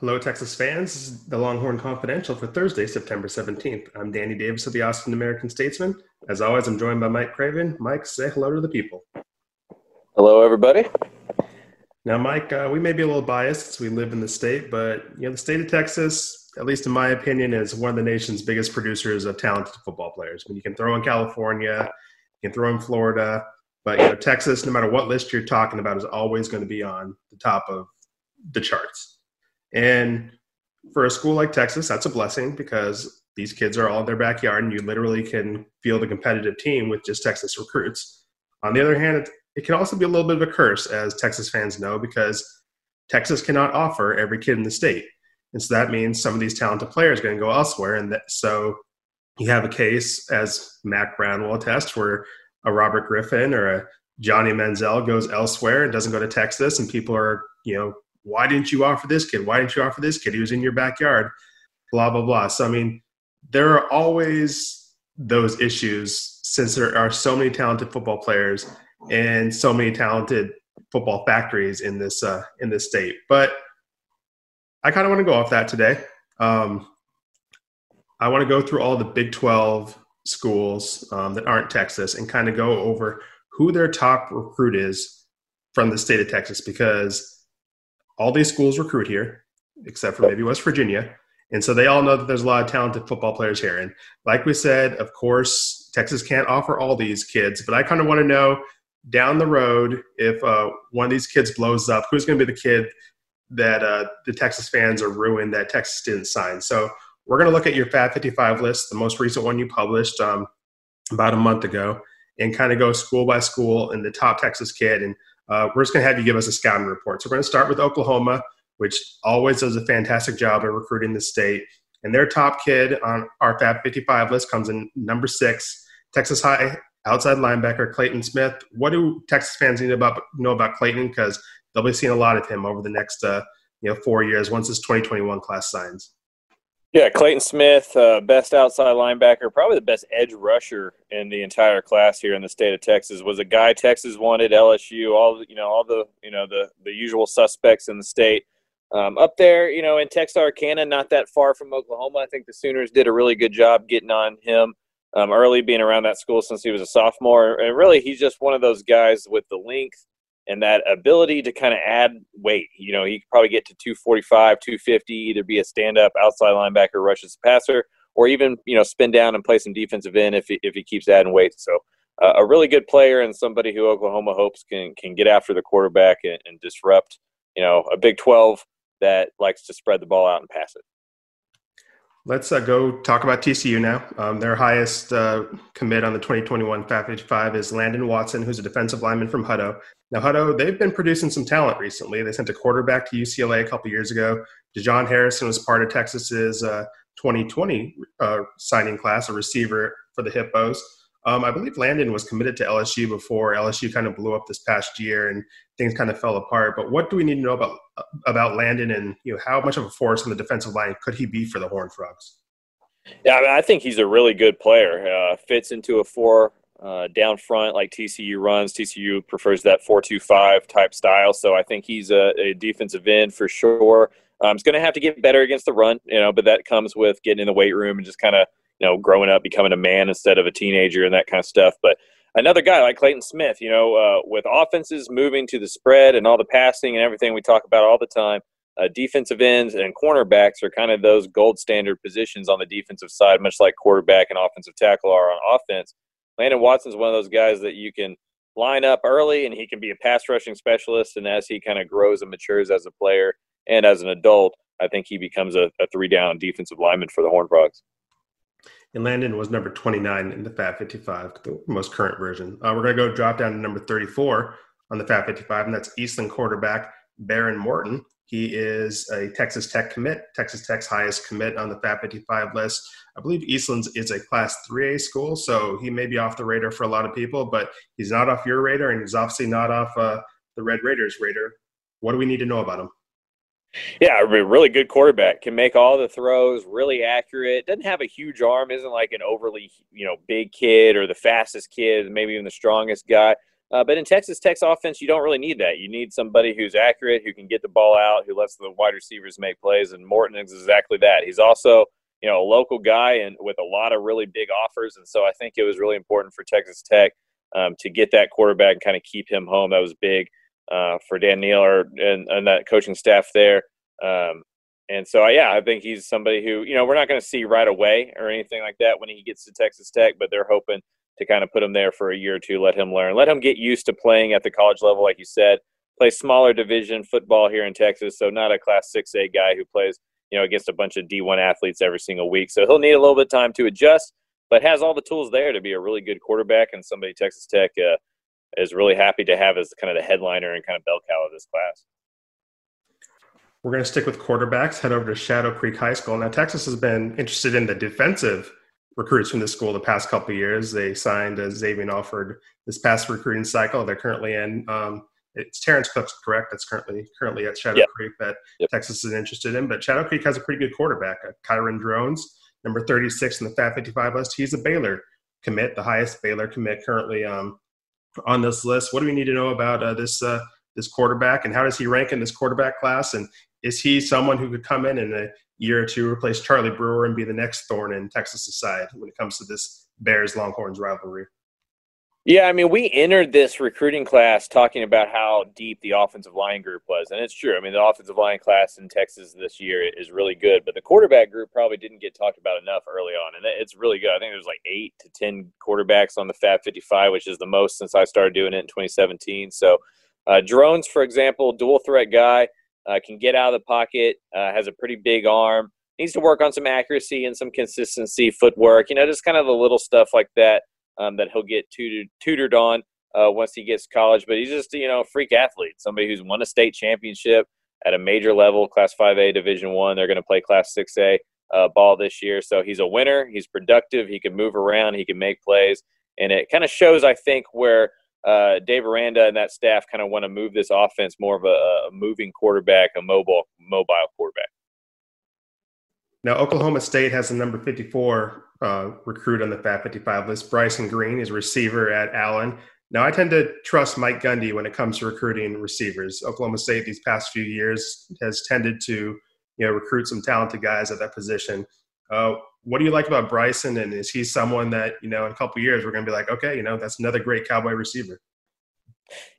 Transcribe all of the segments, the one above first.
Hello, Texas fans. This is the Longhorn Confidential for Thursday, September 17th. I'm Danny Davis of the Austin American Statesman. As always, I'm joined by Mike Craven. Mike, say hello to the people. Hello, everybody. Now, Mike, uh, we may be a little biased since we live in the state, but you know the state of Texas at least in my opinion, is one of the nation's biggest producers of talented football players. I mean, you can throw in California, you can throw in Florida, but you know, Texas, no matter what list you're talking about, is always going to be on the top of the charts. And for a school like Texas, that's a blessing because these kids are all in their backyard, and you literally can field a competitive team with just Texas recruits. On the other hand, it, can also be a little bit of a curse, as Texas fans know, because Texas cannot offer every kid in the state. And so that means some of these talented players are going to go elsewhere. And that, so you have a case, as Mack Brown will attest, where a Robert Griffin or a Johnny Manziel goes elsewhere and doesn't go to Texas, and people are, you know, why didn't you offer this kid? Why didn't you offer this kid? He was in your backyard, blah, blah, blah. So, I mean, there are always those issues since there are so many talented football players and so many talented football factories in this uh, in this state. But I kind of want to go off that today. Um, I want to go through all the Big 12 schools um, that aren't Texas and kind of go over who their top recruit is from the state of Texas because all these schools recruit here, except for maybe West Virginia. And so they all know that there's a lot of talented football players here. And like we said, of course, Texas can't offer all these kids, but I kind of want to know down the road if uh, one of these kids blows up, who's going to be the kid that uh, the Texas fans are ruined that Texas didn't sign. So we're going to look at your Fab 55 list, the most recent one you published um, about a month ago, and kind of go school by school and the top Texas kid. And uh, we're just going to have you give us a scouting report. So we're going to start with Oklahoma, which always does a fantastic job of recruiting the state. And their top kid on our Fab 55 list comes in number six, Texas High outside linebacker Clayton Smith. What do Texas fans need about know about Clayton? Because they'll be seeing a lot of him over the next uh, you know four years once this 2021 class signs. Yeah, Clayton Smith, uh, best outside linebacker, probably the best edge rusher in the entire class here in the state of Texas. Was a guy Texas wanted, LSU, all you know, all the you know the the usual suspects in the state. Um, up there, you know, in Texarkana, not that far from Oklahoma. I think the Sooners did a really good job getting on him um, early, being around that school since he was a sophomore. And really, he's just one of those guys with the length and that ability to kind of add weight. You know, he could probably get to 245, 250, either be a stand up outside linebacker, rushes passer, or even, you know, spin down and play some defensive end if he, if he keeps adding weight. So, uh, a really good player and somebody who Oklahoma hopes can, can get after the quarterback and, and disrupt, you know, a Big 12 that likes to spread the ball out and pass it. Let's uh, go talk about TCU now. Um, their highest uh, commit on the 2021 Fab 55 is Landon Watson, who's a defensive lineman from Hutto. Now, Hutto, they've been producing some talent recently. They sent a quarterback to UCLA a couple years ago. DeJohn Harrison was part of Texas's uh, 2020 uh, signing class, a receiver for the Hippos. Um, I believe Landon was committed to LSU before LSU kind of blew up this past year and things kind of fell apart. But what do we need to know about about Landon and you know how much of a force on the defensive line could he be for the Horned Frogs? Yeah, I, mean, I think he's a really good player. Uh, fits into a four uh, down front like TCU runs. TCU prefers that four-two-five type style, so I think he's a, a defensive end for sure. Um, he's going to have to get better against the run, you know, but that comes with getting in the weight room and just kind of you know, growing up, becoming a man instead of a teenager and that kind of stuff. But another guy like Clayton Smith, you know, uh, with offenses moving to the spread and all the passing and everything we talk about all the time, uh, defensive ends and cornerbacks are kind of those gold standard positions on the defensive side, much like quarterback and offensive tackle are on offense. Landon Watson's one of those guys that you can line up early and he can be a pass rushing specialist. And as he kind of grows and matures as a player and as an adult, I think he becomes a, a three down defensive lineman for the Horned Frogs and Landon was number 29 in the Fab 55, the most current version. Uh, we're going to go drop down to number 34 on the Fab 55, and that's Eastland quarterback Behren Morton. He is a Texas Tech commit, Texas Tech's highest commit on the Fab 55 list. I believe Eastland's is a Class 3A school, so he may be off the radar for a lot of people, but he's not off your radar, and he's obviously not off uh, the Red Raiders radar. What do we need to know about him? Yeah, a really good quarterback. Can make all the throws, really accurate. Doesn't have a huge arm. Isn't like an overly you know big kid or the fastest kid, maybe even the strongest guy. Uh, but in Texas Tech's offense, you don't really need that. You need somebody who's accurate, who can get the ball out, who lets the wide receivers make plays. And Morton is exactly that. He's also you know a local guy and with a lot of really big offers. And so I think it was really important for Texas Tech um, to get that quarterback and kind of keep him home. That was big uh, for Dan Neal and, and that coaching staff there. Um, and so, yeah, I think he's somebody who, you know, we're not going to see right away or anything like that when he gets to Texas Tech, but they're hoping to kind of put him there for a year or two, let him learn, let him get used to playing at the college level, like you said, play smaller division football here in Texas. So, not a class 6A guy who plays, you know, against a bunch of D1 athletes every single week. So, he'll need a little bit of time to adjust, but has all the tools there to be a really good quarterback and somebody Texas Tech uh, is really happy to have as kind of the headliner and kind of bell cow of this class. We're going to stick with quarterbacks, head over to Shadow Creek High School. Now, Texas has been interested in the defensive recruits from the school the past couple years. They signed uh, Xavier Alford this past recruiting cycle. They're currently in. Um, it's Terrence Cooks correct. That's currently currently at Shadow yep. Creek that yep. Texas is interested in. But Shadow Creek has a pretty good quarterback, uh, Kyron Drones, number 36 in the Fab 55 list. He's a Baylor commit, the highest Baylor commit currently um, on this list. What do we need to know about uh, this uh, this quarterback, and how does he rank in this quarterback class? And is he someone who could come in in a year or two, replace Charlie Brewer, and be the next thorn in Texas' side when it comes to this Bears Longhorns rivalry? Yeah, I mean, we entered this recruiting class talking about how deep the offensive line group was, and it's true. I mean, the offensive line class in Texas this year is really good, but the quarterback group probably didn't get talked about enough early on, and it's really good. I think there's like eight to ten quarterbacks on the Fab 55, which is the most since I started doing it in 2017. So, uh, drones, for example, dual threat guy, uh, can get out of the pocket, uh, has a pretty big arm, needs to work on some accuracy and some consistency, footwork, you know, just kind of the little stuff like that um, that he'll get tutored, tutored on uh, once he gets college. But he's just you know a freak athlete, somebody who's won a state championship at a major level, Class 5A, Division One. They're going to play Class 6A uh, ball this year, so he's a winner. He's productive. He can move around. He can make plays, and it kind of shows, I think, where. Uh, Dave Aranda and that staff kind of want to move this offense more of a, a moving quarterback, a mobile mobile quarterback. Now, Oklahoma State has the number 54 uh, recruit on the Fab 55 list. Bryson Green is receiver at Allen. Now, I tend to trust Mike Gundy when it comes to recruiting receivers. Oklahoma State these past few years has tended to, you know, recruit some talented guys at that position. Uh, what do you like about Bryson, and is he someone that you know in a couple years we're going to be like, okay, you know, that's another great Cowboy receiver?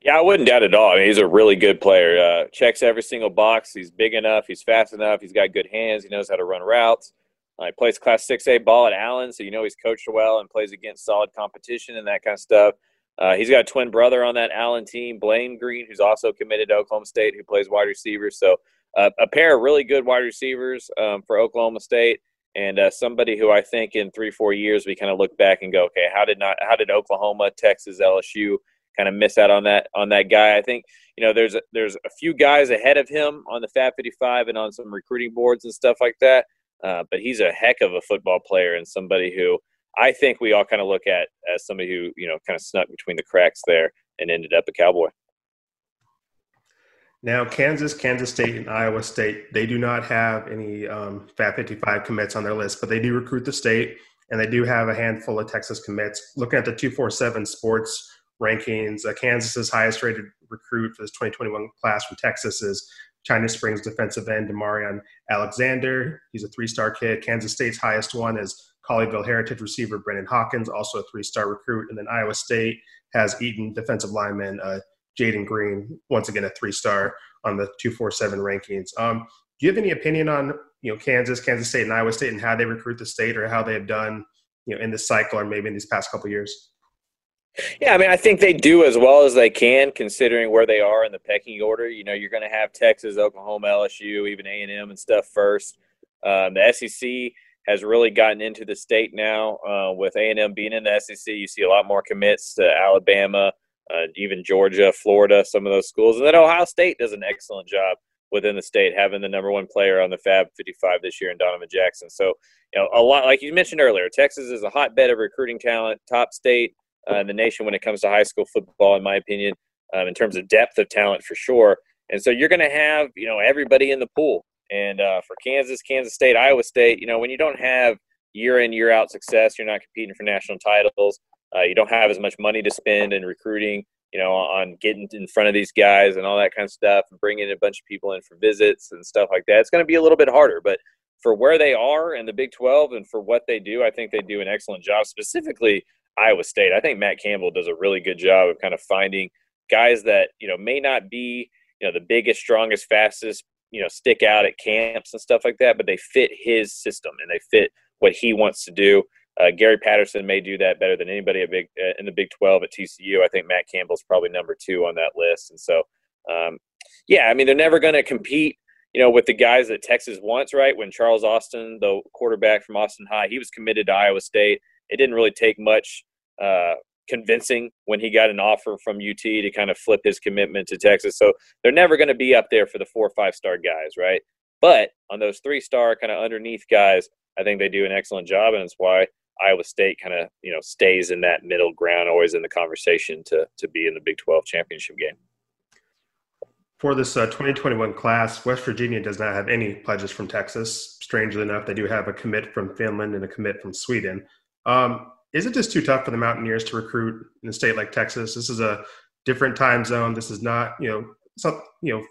Yeah, I wouldn't doubt it at all. I mean, he's a really good player. Uh, checks every single box. He's big enough. He's fast enough. He's got good hands. He knows how to run routes. Uh, he plays Class 6A ball at Allen, so you know he's coached well and plays against solid competition and that kind of stuff. Uh, he's got a twin brother on that Allen team, Blaine Green, who's also committed to Oklahoma State, who plays wide receiver. So uh, a pair of really good wide receivers um, for Oklahoma State, and uh, somebody who I think in three, four years we kind of look back and go, okay, how did not, how did Oklahoma, Texas, LSU kind of miss out on that on that guy. I think you know there's a, there's a few guys ahead of him on the Fab 55 and on some recruiting boards and stuff like that. Uh, but he's a heck of a football player and somebody who I think we all kind of look at as somebody who you know kind of snuck between the cracks there and ended up a Cowboy. Now, Kansas, Kansas State, and Iowa State, they do not have any um, Fab 55 commits on their list, but they do recruit the state, and they do have a handful of Texas commits. Looking at the 247 sports rankings. Uh, Kansas's highest rated recruit for this 2021 class from Texas is China Springs defensive end Demarion Alexander. He's a three-star kid. Kansas State's highest one is Colleyville Heritage receiver Brennan Hawkins, also a three-star recruit. And then Iowa State has Eaton defensive lineman uh, Jaden Green, once again a three-star on the 247 rankings. Um, do you have any opinion on you know Kansas, Kansas State, and Iowa State, and how they recruit the state, or how they have done you know in this cycle, or maybe in these past couple years? Yeah, I mean, I think they do as well as they can, considering where they are in the pecking order. You know, you're going to have Texas, Oklahoma, LSU, even A and M and stuff first. Um, the SEC has really gotten into the state now. Uh, with A and M being in the SEC, you see a lot more commits to Alabama, uh, even Georgia, Florida, some of those schools, and then Ohio State does an excellent job within the state, having the number one player on the Fab 55 this year in Donovan Jackson. So, you know, a lot like you mentioned earlier, Texas is a hotbed of recruiting talent, top state uh, in the nation when it comes to high school football, in my opinion, um, in terms of depth of talent for sure. And so you're going to have, you know, everybody in the pool. And uh, for Kansas, Kansas State, Iowa State, you know, when you don't have year in, year out success, you're not competing for national titles. Uh, you don't have as much money to spend in recruiting, you know, on getting in front of these guys and all that kind of stuff, and bringing a bunch of people in for visits and stuff like that. It's going to be a little bit harder, but for where they are in the Big 12 and for what they do, I think they do an excellent job. Specifically, Iowa State. I think Matt Campbell does a really good job of kind of finding guys that you know may not be you know the biggest, strongest, fastest, you know, stick out at camps and stuff like that, but they fit his system and they fit what he wants to do. Uh, Gary Patterson may do that better than anybody at big uh, in the Big 12 at TCU. I think Matt Campbell's probably number two on that list. And so, um, yeah, I mean, they're never going to compete, you know, with the guys that Texas wants, right? When Charles Austin, the quarterback from Austin High, he was committed to Iowa State. It didn't really take much uh, convincing when he got an offer from UT to kind of flip his commitment to Texas. So they're never going to be up there for the four or five star guys, right? But on those three star kind of underneath guys, I think they do an excellent job, and it's why Iowa State kind of you know stays in that middle ground, always in the conversation to to be in the Big 12 championship game. For this uh, 2021 class, West Virginia does not have any pledges from Texas. Strangely enough, they do have a commit from Finland and a commit from Sweden. Um, is it just too tough for the Mountaineers to recruit in a state like Texas? This is a different time zone. This is not, you know, some, you know,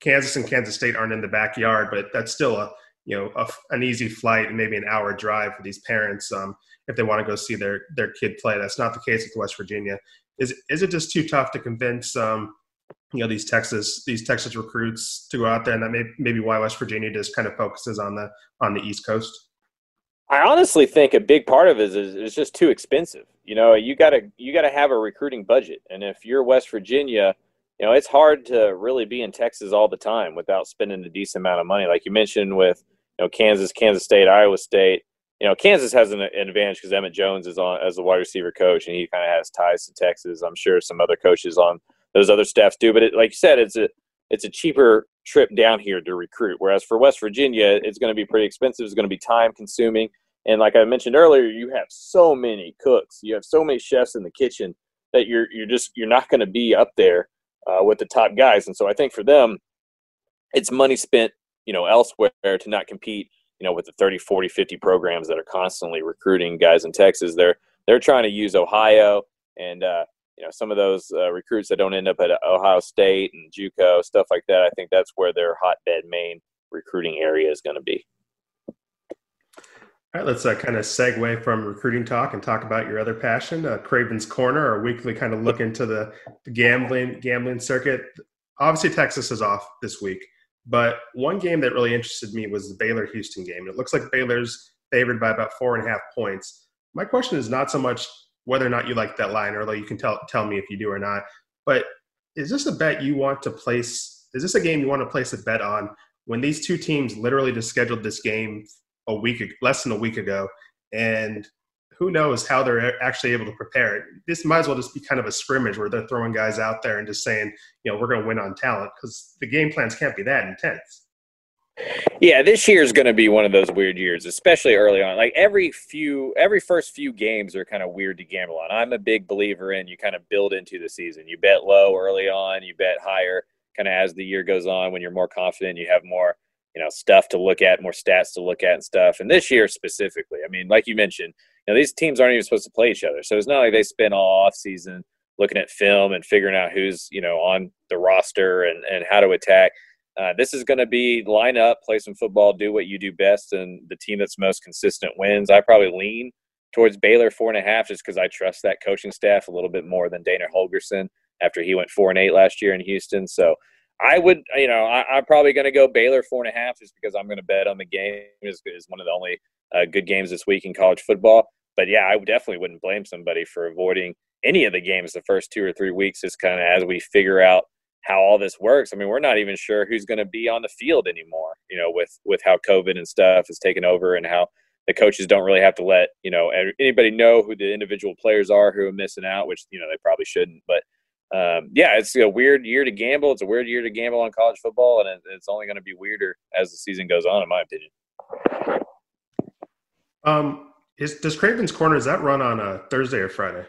Kansas and Kansas State aren't in the backyard, but that's still a, you know, a, an easy flight and maybe an hour drive for these parents um, if they want to go see their their kid play. That's not the case with West Virginia. Is is it just too tough to convince, um, you know, these Texas these Texas recruits to go out there, and that may maybe why West Virginia just kind of focuses on the on the East Coast? I honestly think a big part of it is it's just too expensive. You know, you gotta you gotta have a recruiting budget, and if you're West Virginia, you know it's hard to really be in Texas all the time without spending a decent amount of money. Like you mentioned with you know Kansas, Kansas State, Iowa State. You know, Kansas has an, an advantage because Emmett Jones is on as the wide receiver coach, and he kind of has ties to Texas. I'm sure some other coaches on those other staffs do, but it, like you said, it's a it's a cheaper trip down here to recruit. Whereas for West Virginia, it's going to be pretty expensive. It's going to be time consuming. And like I mentioned earlier, you have so many cooks, you have so many chefs in the kitchen that you're you're just you're not going to be up there uh, with the top guys. And so I think for them, it's money spent, you know, elsewhere to not compete, you know, with the 30, 40, 50 programs that are constantly recruiting guys in Texas. They're they're trying to use Ohio and uh, you know some of those uh, recruits that don't end up at Ohio State and JUCO stuff like that. I think that's where their hotbed main recruiting area is going to be. All right, let's uh, kind of segue from recruiting talk and talk about your other passion, uh, Craven's Corner, our weekly kind of look into the, the gambling gambling circuit. Obviously, Texas is off this week, but one game that really interested me was the Baylor Houston game. It looks like Baylor's favored by about four and a half points. My question is not so much whether or not you like that line, or although you can tell tell me if you do or not, but is this a bet you want to place? Is this a game you want to place a bet on when these two teams literally just scheduled this game a week, less than a week ago, and who knows how they're actually able to prepare. This might as well just be kind of a scrimmage where they're throwing guys out there and just saying, you know, we're going to win on talent because the game plans can't be that intense. Yeah, this year is going to be one of those weird years, especially early on. Like every few, every first few games are kind of weird to gamble on. I'm a big believer in you kind of build into the season. You bet low early on, you bet higher kind of as the year goes on. When you're more confident, you have more you know stuff to look at, more stats to look at, and stuff. And this year specifically, I mean, like you mentioned, you know, these teams aren't even supposed to play each other, so it's not like they spend all off season looking at film and figuring out who's you know on the roster and and how to attack. Uh, this is going to be line up, play some football, do what you do best, and the team that's most consistent wins. I probably lean towards Baylor four and a half just because I trust that coaching staff a little bit more than Dana Holgorsen after he went four and eight last year in Houston. So I would, you know, I, am probably going to go Baylor four and a half just because I'm going to bet on the game. is is one of the only uh, good games this week in college football. But yeah, I definitely wouldn't blame somebody for avoiding any of the games the first two or three weeks, just kind of as we figure out how all this works. I mean, we're not even sure who's going to be on the field anymore. You know, with with how COVID and stuff has taken over, and how the coaches don't really have to let you know anybody know who the individual players are who are missing out, which you know they probably shouldn't. But um, yeah, it's a weird year to gamble. It's a weird year to gamble on college football, and it's only going to be weirder as the season goes on, in my opinion. Um, is, does Craven's Corner, is that run on a Thursday or Friday?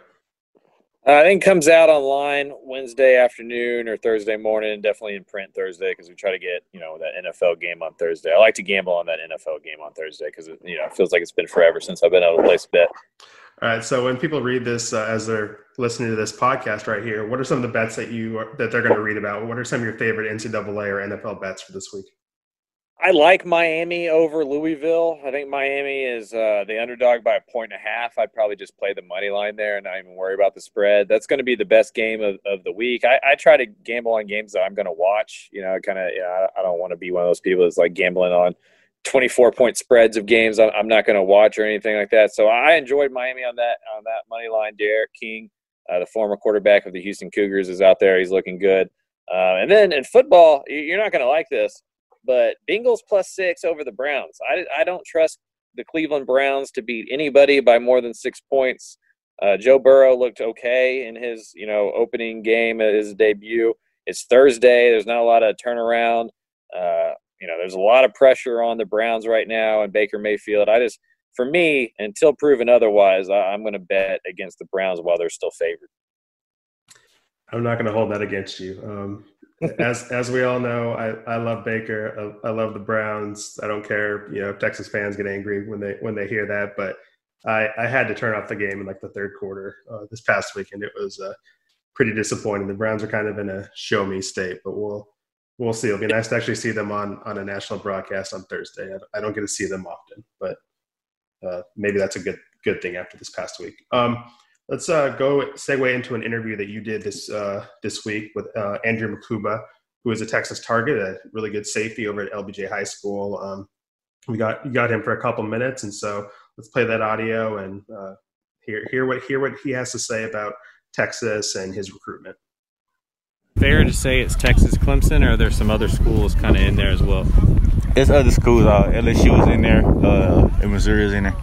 Uh, I think comes out online Wednesday afternoon or Thursday morning. Definitely in print Thursday because we try to get you know that NFL game on Thursday. I like to gamble on that NFL game on Thursday because you know it feels like it's been forever since I've been able to place a bet. All right. So when people read this uh, as they're listening to this podcast right here, what are some of the bets that you are, that they're going to read about? What are some of your favorite NCAA or NFL bets for this week? I like Miami over Louisville. I think Miami is uh, the underdog by a point and a half. I'd probably just play the money line there and not even worry about the spread. That's going to be the best game of, of the week. I, I try to gamble on games that I'm going to watch. You know, kind of. You know, I don't want to be one of those people that's like gambling on 24 point spreads of games I'm, not going to watch or anything like that. So I enjoyed Miami on that on that money line. D'Eriq King, uh, the former quarterback of the Houston Cougars, is out there. He's looking good. Uh, and then in football, you're not going to like this but Bengals plus six over the Browns. I, I don't trust the Cleveland Browns to beat anybody by more than six points. Uh, Joe Burrow looked okay in his you know opening game at his debut. It's Thursday. There's not a lot of turnaround. Uh, you know, there's a lot of pressure on the Browns right now and Baker Mayfield. I just, for me, until proven otherwise, I, I'm going to bet against the Browns while they're still favored. I'm not going to hold that against you. Um, as as we all know, I, I love Baker. I, I, love the Browns. I don't care, you know, Texas fans get angry when they when they hear that, but I, I had to turn off the game in like the third quarter uh, this past weekend. It was uh, pretty disappointing. The Browns are kind of in a show me state, but we'll we'll see. It'll be nice to actually see them on on a national broadcast on Thursday. I, I don't get to see them often, but uh, maybe that's a good good thing after this past week. Um, Let's uh, go segue into an interview that you did this uh, this week with uh, Andrew Mukuba, who is a Texas target, a really good safety over at LBJ High School. Um, we got you got him for a couple minutes, and so let's play that audio and uh, hear hear what hear what he has to say about Texas and his recruitment. Fair to say it's Texas Clemson, or are there some other schools kind of in there as well? There's other schools. Uh, LSU is in there, uh, and Missouri is in there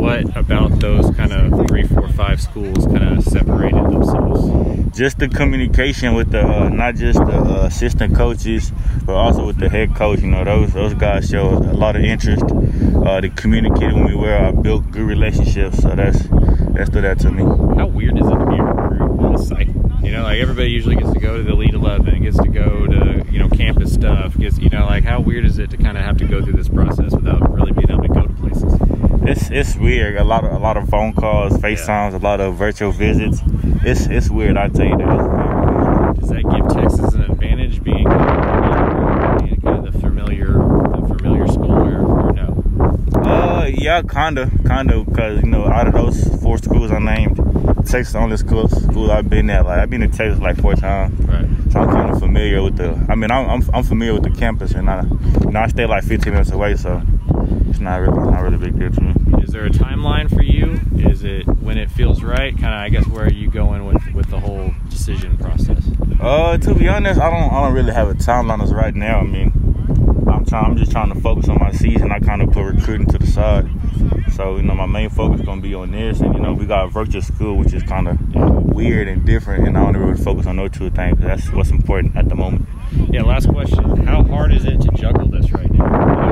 what about those kind of three, four, five schools kind of separated themselves? Just the communication with the uh, not just the uh, assistant coaches, but also with the head coach. You know, those those guys show a lot of interest. Uh, they communicated when we were. I built good relationships, so that's that stood out to me. How weird is it to be a recruit in the cycle? You know, like everybody usually gets to go to the Elite Eleven, gets to go to you know campus stuff. Gets you know, like how weird is it to kind of have to go through this process without really being able to go to places? It's it's weird. A lot of a lot of phone calls, FaceTimes, yeah. a lot of virtual visits. It's it's weird. I tell you that. Does that give Texas an advantage being kind of the familiar the familiar school or, or no? Uh, yeah, kinda, kinda, because you know, out of those four schools I named, Texas only school school I've been at. Like I've been to Texas like four times. Right. So I'm kind of familiar with the. I mean, I'm I'm, I'm familiar with the campus, and I, you know, I stay like 15 minutes away, so it's not really not really a big deal to me. Is there a timeline for you? Is it when it feels right? Kind of, I guess, where are you going with with the whole decision process? Uh, to be honest, I don't I don't really have a timeline as right now. I mean, I'm trying. I'm just trying to focus on my season. I kind of put recruiting to the side. So you know, my main focus is gonna be on this, and you know, we got a virtual school, which is kind of weird and different, and I don't really focus on those two things. That's what's important at the moment. Yeah. Last question: How hard is it to juggle this right now?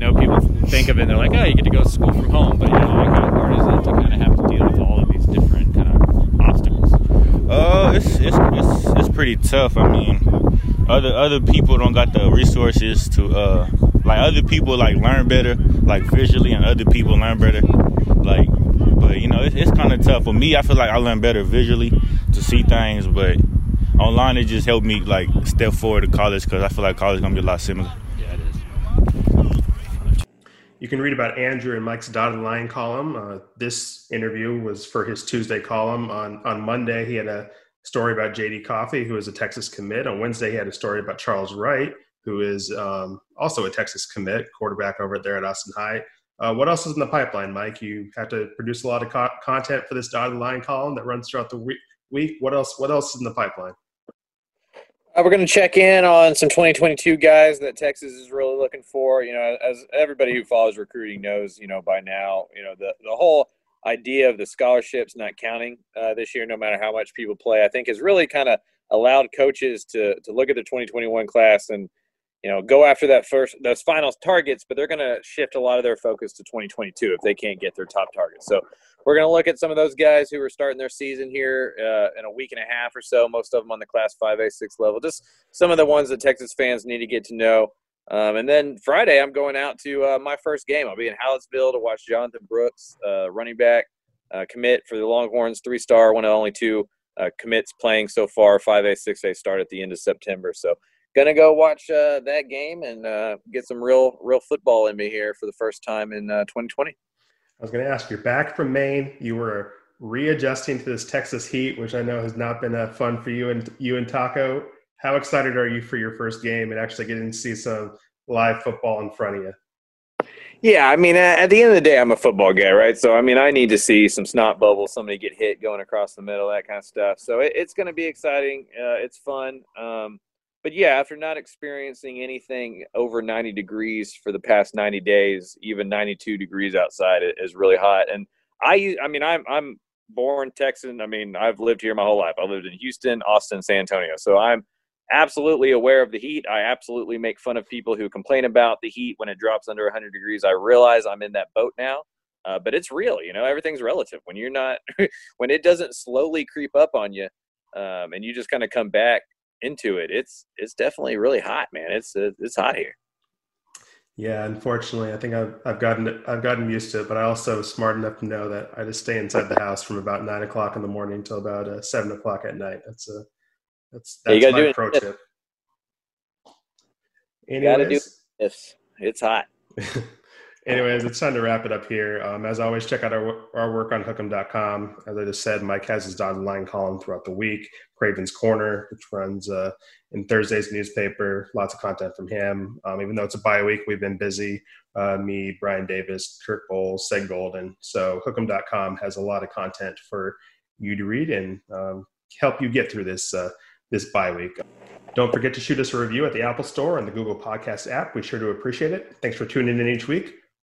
Know, people think of it, and they're like, "Oh, you get to go to school from home," but you know, like, how hard is it to kind of have to deal with all of these different kind of obstacles? Uh, it's it's it's, it's pretty tough. I mean, other other people don't got the resources to uh like other people like learn better like visually and other people learn better like but you know it's, it's kind of tough for me i feel like i learn better visually to see things but online it just helped me like step forward to college because i feel like college is gonna be a lot similar you can read about andrew and mike's dotted line column uh, this interview was for his tuesday column on on monday he had a story about jd Coffey who is a texas commit on wednesday he had a story about charles wright who is um, also a Texas commit, quarterback over there at Austin High. Uh, what else is in the pipeline, Mike? You have to produce a lot of co- content for this dotted line column that runs throughout the week. What else? What else is in the pipeline? Uh, we're going to check in on some 2022 guys that Texas is really looking for. You know, as everybody who follows recruiting knows, you know by now, you know the the whole idea of the scholarships not counting uh, this year, no matter how much people play, I think has really kind of allowed coaches to to look at the 2021 class and you know go after that first those final targets, but they're going to shift a lot of their focus to 2022 if they can't get their top targets. So we're going to look at some of those guys who are starting their season here uh, in a week and a half or so. Most of them on the Class 5A 6 level. Just some of the ones that Texas fans need to get to know. Um, and then Friday, I'm going out to uh, my first game. I'll be in Hallettsville to watch Jonathon Brooks, uh, running back, uh, commit for the Longhorns, three star, one of only two uh, commits playing so far. 5A, 6A start at the end of September. So gonna go watch uh, that game and uh, get some real, real football in me here for the first time in 2020. I was going to ask, you're back from Maine. You were readjusting to this Texas heat, which I know has not been uh, fun for you and you and Taco. How excited are you for your first game and actually getting to see some live football in front of you? Yeah, I mean, at the end of the day, I'm a football guy, right? So, I mean, I need to see some snot bubbles, somebody get hit going across the middle, that kind of stuff. So, it, it's going to be exciting. Uh, it's fun. Um, but yeah, after not experiencing anything over 90 degrees for the past 90 days, even 92 degrees outside is really hot. And I, I mean, I'm I'm born Texan. I mean, I've lived here my whole life. I lived in Houston, Austin, San Antonio. So I'm absolutely aware of the heat. I absolutely make fun of people who complain about the heat when it drops under 100 degrees. I realize I'm in that boat now. Uh, but it's real, you know. Everything's relative. When you're not, when it doesn't slowly creep up on you, um, and you just kind of come back into it, it's it's definitely really hot, man. It's it's hot here. Yeah, unfortunately, I think I've I've gotten I've gotten used to it, but I also smart enough to know that I just stay inside the house from about nine o'clock in the morning until about uh, seven o'clock at night. That's a that's that's yeah, my pro tip. Anyways, gotta do this. It's hot. Anyways, it's time to wrap it up here. Um, as always, check out our, our work on hook'em.com. As I just said, Mike has his dotted line column throughout the week. Craven's Corner, which runs uh, in Thursday's newspaper. Lots of content from him. Um, even though it's a bye week, we've been busy. Uh, me, Brian Davis, Kirk Bohls, Ced Golden. So hook'em.com has a lot of content for you to read and um, help you get through this uh, this bye week. Don't forget to shoot us a review at the Apple Store and the Google Podcast app. We sure do appreciate it. Thanks for tuning in each week.